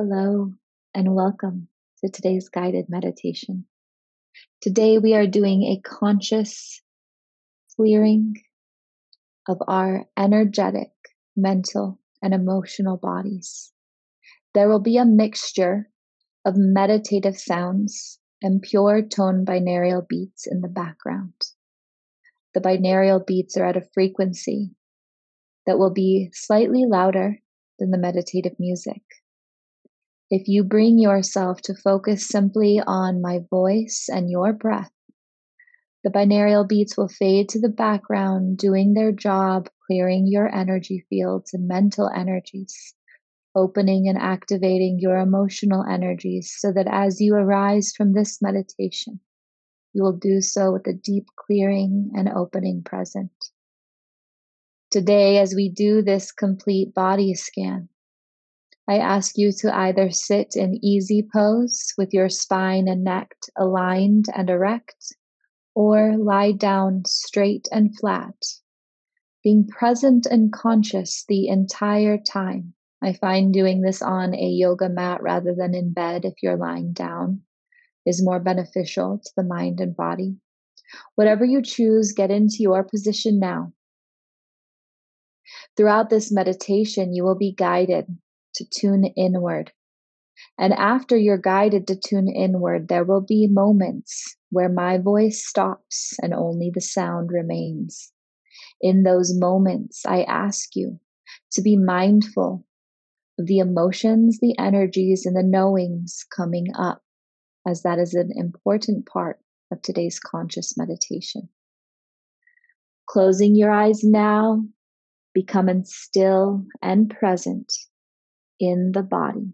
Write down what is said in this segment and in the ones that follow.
Hello, and welcome to today's guided meditation. Today, we are doing a conscious clearing of our energetic, mental, and emotional bodies. There will be a mixture of meditative sounds and pure tone binaural beats in the background. The binaural beats are at a frequency that will be slightly louder than the meditative music. If you bring yourself to focus simply on my voice and your breath, the binaural beats will fade to the background, doing their job, clearing your energy fields and mental energies, opening and activating your emotional energies so that as you arise from this meditation, you will do so with a deep clearing and opening present. Today, as we do this complete body scan, I ask you to either sit in easy pose with your spine and neck aligned and erect, or lie down straight and flat, being present and conscious the entire time. I find doing this on a yoga mat rather than in bed if you're lying down is more beneficial to the mind and body. Whatever you choose, get into your position now. Throughout this meditation, you will be guided to tune inward. And after you're guided to tune inward, there will be moments where my voice stops and only the sound remains. In those moments, I ask you to be mindful of the emotions, the energies, and the knowings coming up, as that is an important part of today's conscious meditation. Closing your eyes now, becoming still and present in the body,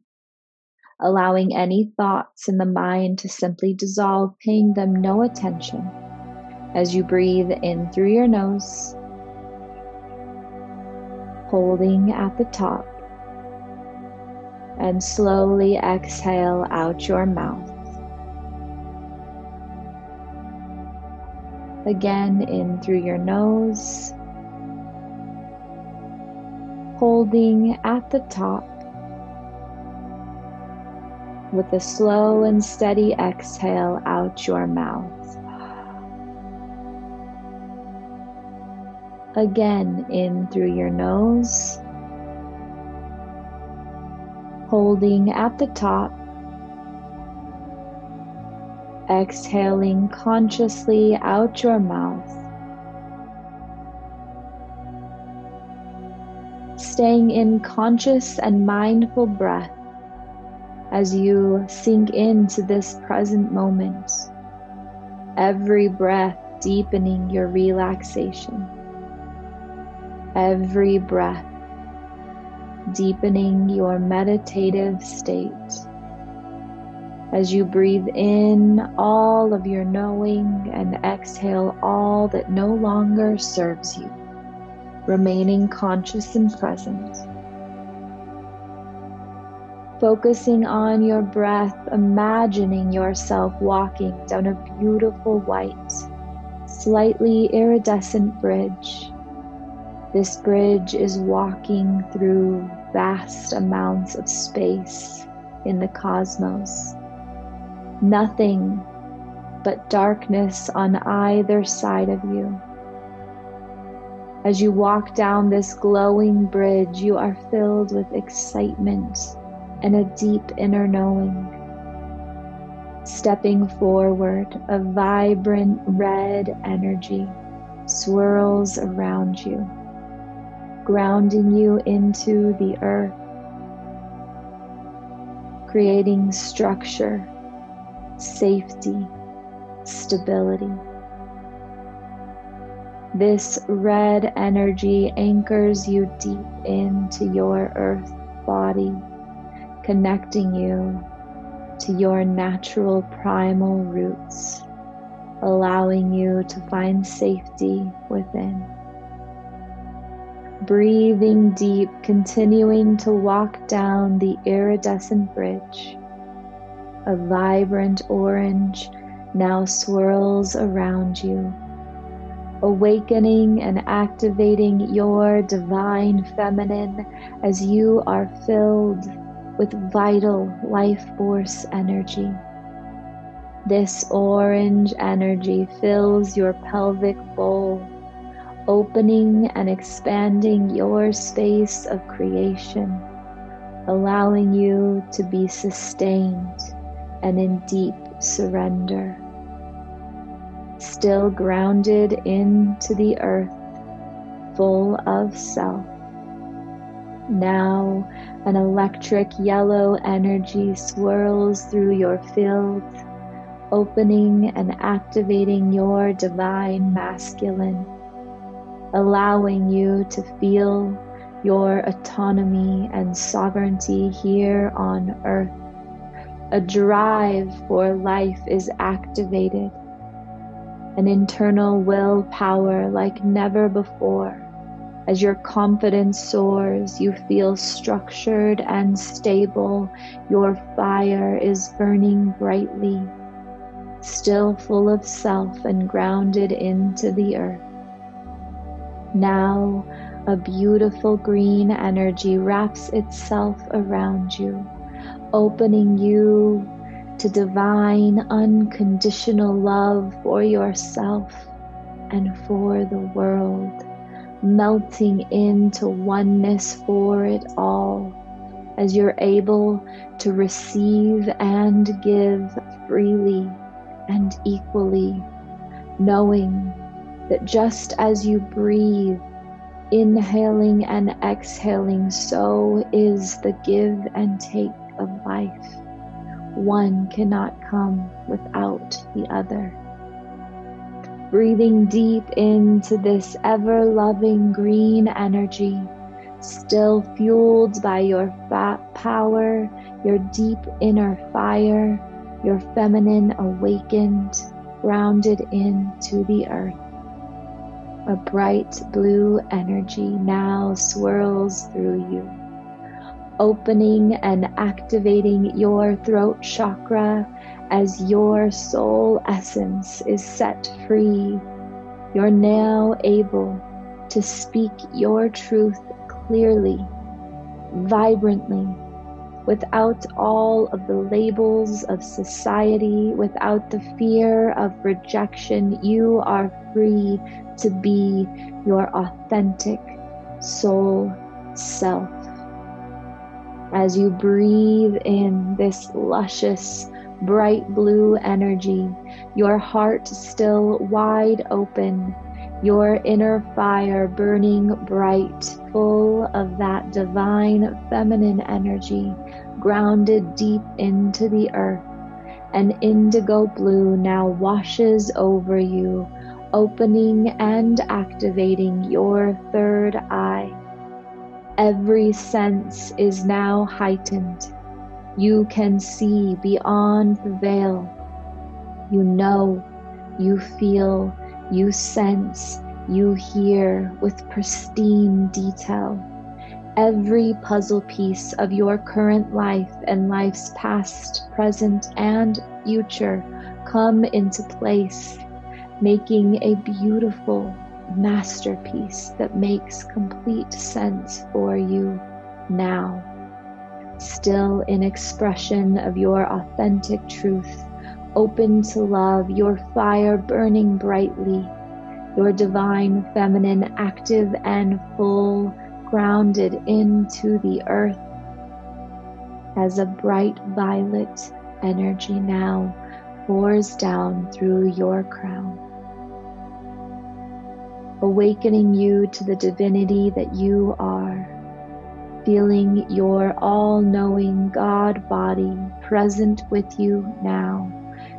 allowing any thoughts in the mind to simply dissolve, paying them no attention as you breathe in through your nose, holding at the top, and slowly exhale out your mouth. Again, in through your nose, holding at the top with a slow and steady exhale out your mouth. Again, in through your nose, holding at the top, exhaling consciously out your mouth. Staying in conscious and mindful breath as you sink into this present moment. Every breath deepening your relaxation. Every breath deepening your meditative state. As you breathe in all of your knowing and exhale all that no longer serves you, remaining conscious and present focusing on your breath, imagining yourself walking down a beautiful white, slightly iridescent bridge. This bridge is walking through vast amounts of space in the cosmos. Nothing but darkness on either side of you. As you walk down this glowing bridge, you are filled with excitement and a deep inner knowing. Stepping forward, a vibrant red energy swirls around you, grounding you into the earth, creating structure, safety, stability. This red energy anchors you deep into your earth body connecting you to your natural primal roots, allowing you to find safety within. Breathing deep, continuing to walk down the iridescent bridge. A vibrant orange now swirls around you, awakening and activating your divine feminine as you are filled with vital life force energy. This orange energy fills your pelvic bowl, opening and expanding your space of creation, allowing you to be sustained and in deep surrender. Still grounded into the earth, full of self. Now, an electric yellow energy swirls through your field, opening and activating your divine masculine, allowing you to feel your autonomy and sovereignty here on earth. A drive for life is activated, an internal willpower like never before as your confidence soars, you feel structured and stable. Your fire is burning brightly, still full of self and grounded into the earth. Now, a beautiful green energy wraps itself around you, opening you to divine, unconditional love for yourself and for the world melting into oneness for it all as you're able to receive and give freely and equally, knowing that just as you breathe, inhaling and exhaling, so is the give and take of life. One cannot come without the other breathing deep into this ever loving green energy, still fueled by your fat power, your deep inner fire, your feminine awakened, grounded into the earth. A bright blue energy now swirls through you, opening and activating your throat chakra as your soul essence is set free, you're now able to speak your truth clearly, vibrantly, without all of the labels of society, without the fear of rejection. You are free to be your authentic soul self. As you breathe in this luscious, bright blue energy, your heart still wide open, your inner fire burning bright, full of that divine feminine energy, grounded deep into the earth. An indigo blue now washes over you, opening and activating your third eye. Every sense is now heightened you can see beyond the veil. You know, you feel, you sense, you hear with pristine detail. Every puzzle piece of your current life and life's past, present, and future come into place, making a beautiful masterpiece that makes complete sense for you now still in expression of your authentic truth, open to love, your fire burning brightly, your divine feminine active and full, grounded into the earth as a bright violet energy now pours down through your crown, awakening you to the divinity that you are feeling your all knowing God body present with you now,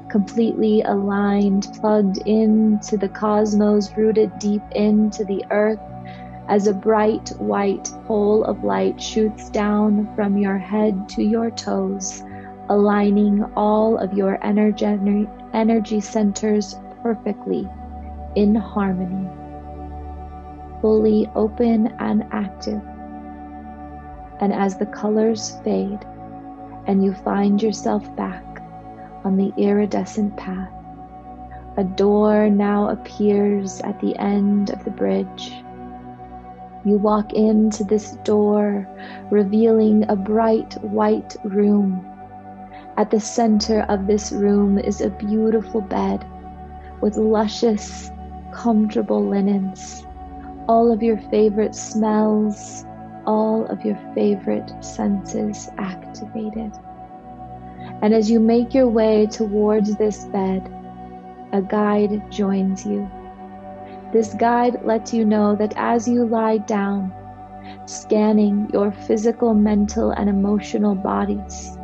completely aligned, plugged into the cosmos, rooted deep into the earth. As a bright white pole of light shoots down from your head to your toes, aligning all of your energy, energy centers perfectly in harmony, fully open and active and as the colors fade and you find yourself back on the iridescent path, a door now appears at the end of the bridge. You walk into this door, revealing a bright white room. At the center of this room is a beautiful bed with luscious, comfortable linens, all of your favorite smells, all of your favorite senses activated. And as you make your way towards this bed, a guide joins you. This guide lets you know that as you lie down, scanning your physical, mental, and emotional bodies,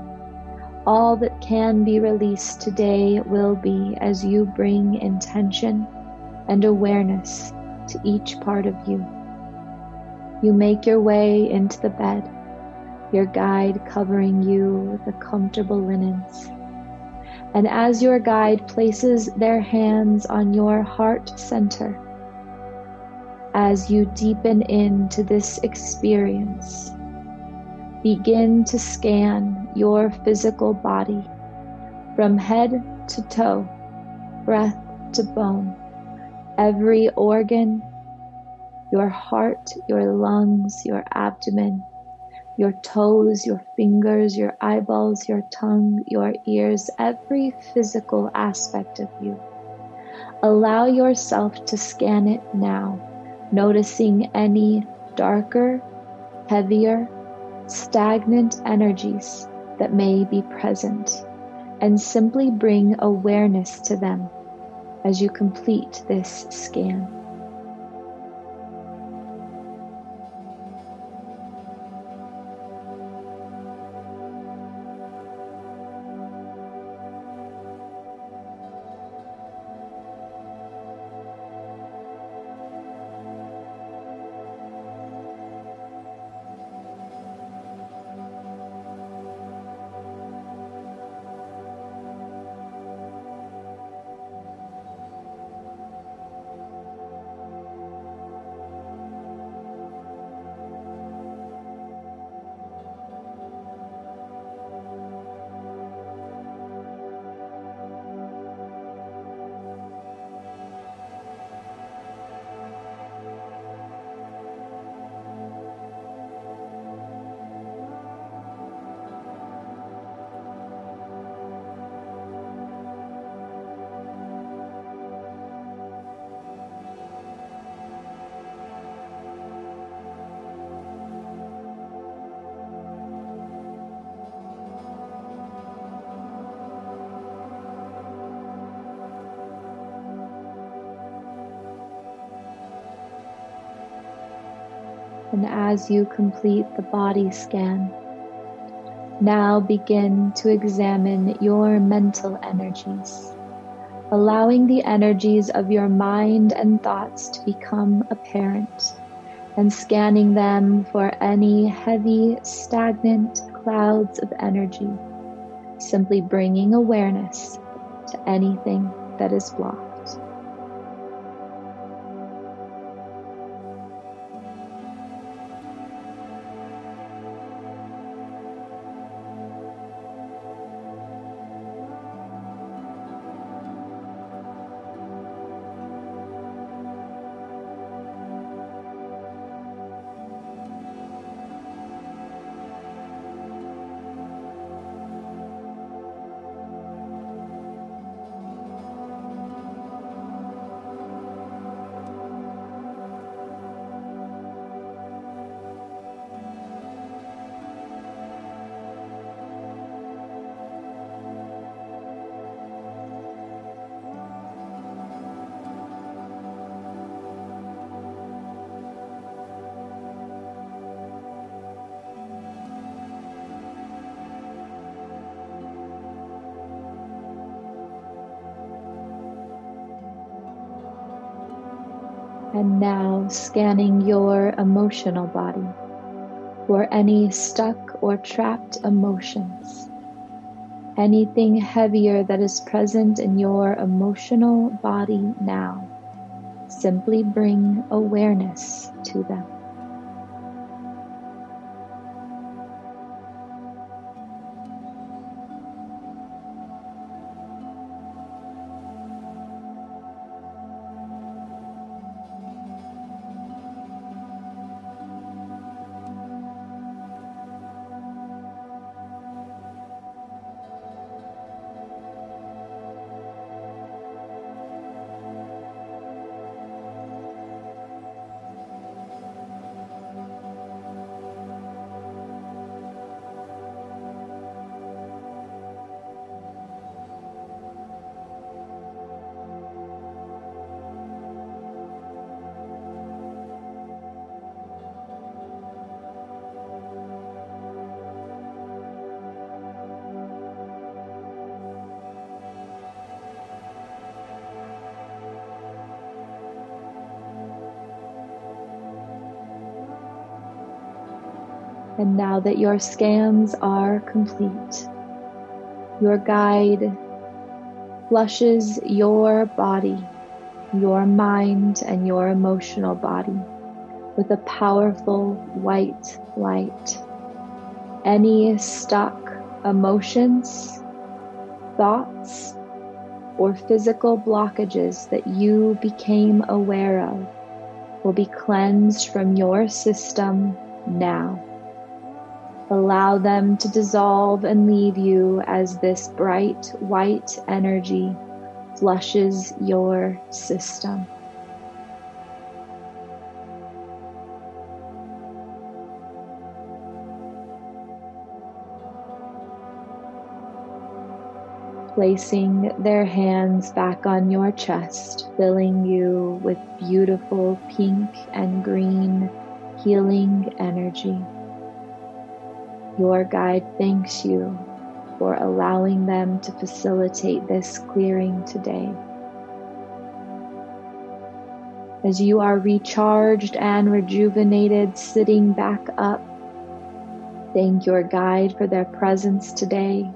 all that can be released today will be as you bring intention and awareness to each part of you. You make your way into the bed, your guide covering you with the comfortable linens. And as your guide places their hands on your heart center, as you deepen into this experience. Begin to scan your physical body from head to toe, breath to bone, every organ, your heart, your lungs, your abdomen, your toes, your fingers, your eyeballs, your tongue, your ears, every physical aspect of you. Allow yourself to scan it now noticing any darker, heavier, stagnant energies that may be present, and simply bring awareness to them as you complete this scan. And as you complete the body scan, now begin to examine your mental energies, allowing the energies of your mind and thoughts to become apparent and scanning them for any heavy, stagnant clouds of energy, simply bringing awareness to anything that is blocked. And now scanning your emotional body for any stuck or trapped emotions. Anything heavier that is present in your emotional body now. Simply bring awareness to them. And now that your scans are complete, your guide flushes your body, your mind, and your emotional body with a powerful white light. Any stuck emotions, thoughts, or physical blockages that you became aware of will be cleansed from your system now. Allow them to dissolve and leave you as this bright white energy flushes your system. placing their hands back on your chest, filling you with beautiful pink and green healing energy. Your guide thanks you for allowing them to facilitate this clearing today. As you are recharged and rejuvenated, sitting back up, thank your guide for their presence today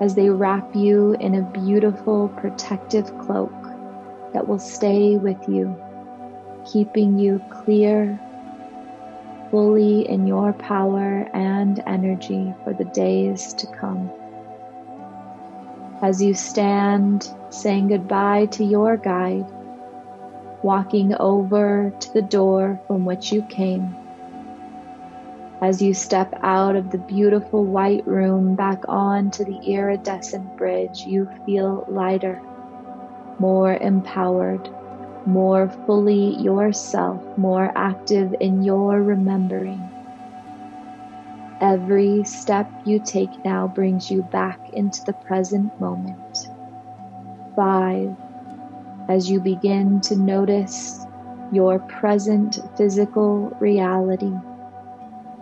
as they wrap you in a beautiful protective cloak that will stay with you, keeping you clear, fully in your power and energy for the days to come. As you stand saying goodbye to your guide, walking over to the door from which you came as you step out of the beautiful white room back onto the iridescent bridge, you feel lighter, more empowered, more fully yourself, more active in your remembering. Every step you take now brings you back into the present moment. Five, as you begin to notice your present physical reality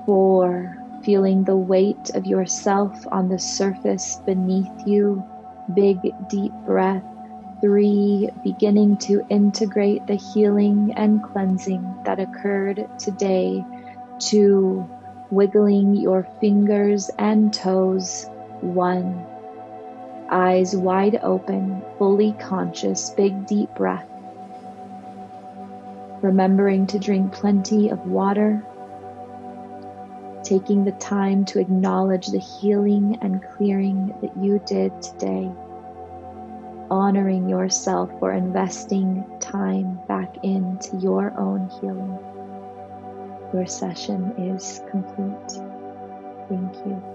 Four, feeling the weight of yourself on the surface beneath you. Big, deep breath. Three, beginning to integrate the healing and cleansing that occurred today. Two, wiggling your fingers and toes. One, eyes wide open, fully conscious, big, deep breath. Remembering to drink plenty of water taking the time to acknowledge the healing and clearing that you did today, honoring yourself for investing time back into your own healing. Your session is complete. Thank you.